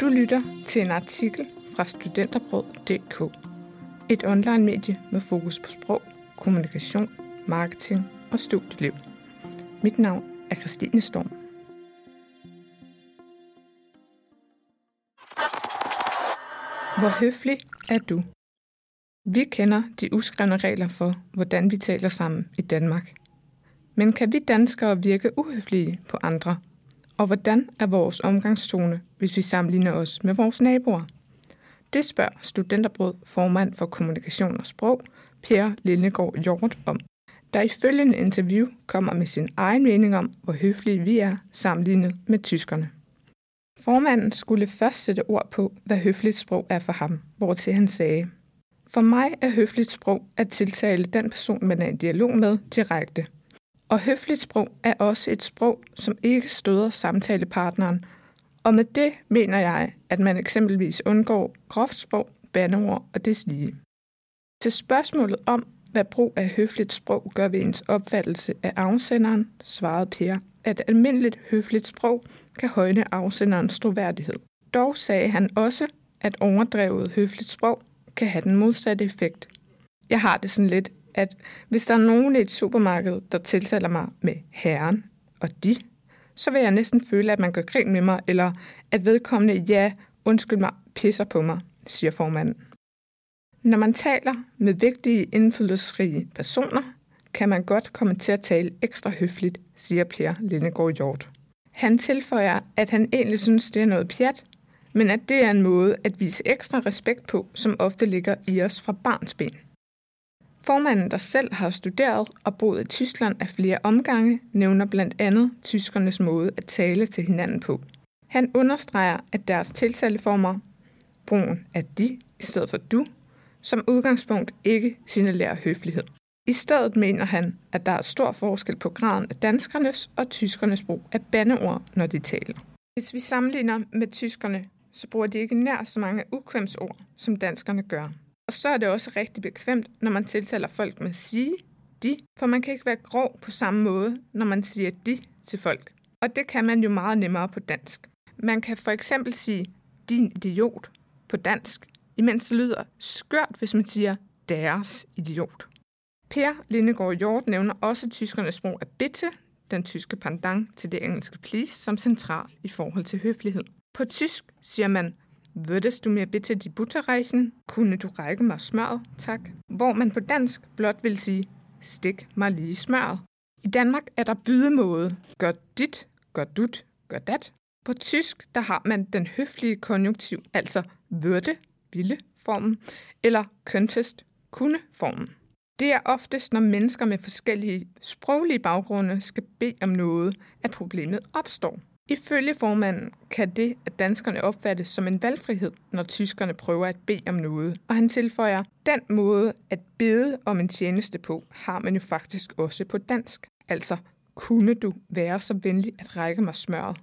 Du lytter til en artikel fra studenterbrød.dk. Et online-medie med fokus på sprog, kommunikation, marketing og studieliv. Mit navn er Christine Storm. Hvor høflig er du? Vi kender de uskrevne regler for, hvordan vi taler sammen i Danmark. Men kan vi danskere virke uhøflige på andre? Og hvordan er vores omgangstone, hvis vi sammenligner os med vores naboer? Det spørger Studenterbrød formand for kommunikation og sprog, Per Lindegård Hjort om, der i følgende interview kommer med sin egen mening om, hvor høflige vi er sammenlignet med tyskerne. Formanden skulle først sætte ord på, hvad høfligt sprog er for ham, hvortil han sagde, For mig er høfligt sprog at tiltale den person, man er i dialog med, direkte. Og høfligt sprog er også et sprog, som ikke støder samtalepartneren, og med det mener jeg, at man eksempelvis undgår groft sprog, bandeord og deslige. Til spørgsmålet om, hvad brug af høfligt sprog gør ved ens opfattelse af afsenderen, svarede Per, at almindeligt høfligt sprog kan højne afsenderens troværdighed. Dog sagde han også, at overdrevet høfligt sprog kan have den modsatte effekt. Jeg har det sådan lidt, at hvis der er nogen i et supermarked, der tiltaler mig med herren og de, så vil jeg næsten føle, at man gør grin med mig, eller at vedkommende, ja, undskyld mig, pisser på mig, siger formanden. Når man taler med vigtige, indflydelsesrige personer, kan man godt komme til at tale ekstra høfligt, siger Per Lindegård Hjort. Han tilføjer, at han egentlig synes, det er noget pjat, men at det er en måde at vise ekstra respekt på, som ofte ligger i os fra barns ben. Formanden, der selv har studeret og boet i Tyskland af flere omgange, nævner blandt andet tyskernes måde at tale til hinanden på. Han understreger, at deres tiltaleformer, brugen af de i stedet for du, som udgangspunkt ikke signalerer høflighed. I stedet mener han, at der er stor forskel på graden af danskernes og tyskernes brug af bandeord, når de taler. Hvis vi sammenligner med tyskerne, så bruger de ikke nær så mange ukvemsord, som danskerne gør. Og så er det også rigtig bekvemt, når man tiltaler folk med sige, de, for man kan ikke være grov på samme måde, når man siger de til folk. Og det kan man jo meget nemmere på dansk. Man kan for eksempel sige din idiot på dansk, imens det lyder skørt, hvis man siger deres idiot. Per Lindegård Hjort nævner også tyskernes brug af bitte, den tyske pendant til det engelske please, som central i forhold til høflighed. På tysk siger man, Würdest du mir bitte die Butter reichen? Kunne du række mig smør, tak? Hvor man på dansk blot vil sige, stik mig lige smøret. I Danmark er der bydemåde, gør dit, gør dut, gør dat. På tysk, der har man den høflige konjunktiv, altså würde, ville formen, eller könntest, kunne formen. Det er oftest, når mennesker med forskellige sproglige baggrunde skal bede om noget, at problemet opstår. Ifølge formanden kan det, at danskerne opfattes som en valgfrihed, når tyskerne prøver at bede om noget. Og han tilføjer, den måde at bede om en tjeneste på, har man jo faktisk også på dansk. Altså, kunne du være så venlig at række mig smøret?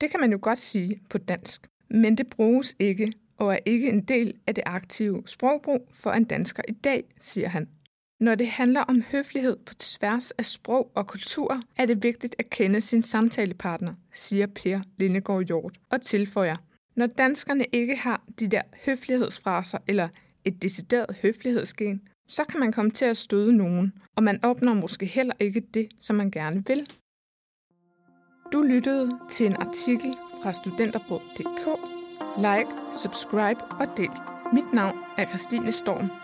Det kan man jo godt sige på dansk, men det bruges ikke og er ikke en del af det aktive sprogbrug for en dansker i dag, siger han. Når det handler om høflighed på tværs af sprog og kultur, er det vigtigt at kende sin samtalepartner, siger Per Lindegård Hjort og tilføjer. Når danskerne ikke har de der høflighedsfraser eller et decideret høflighedsgen, så kan man komme til at støde nogen, og man opnår måske heller ikke det, som man gerne vil. Du lyttede til en artikel fra studenterbrød.dk. Like, subscribe og del. Mit navn er Christine Storm.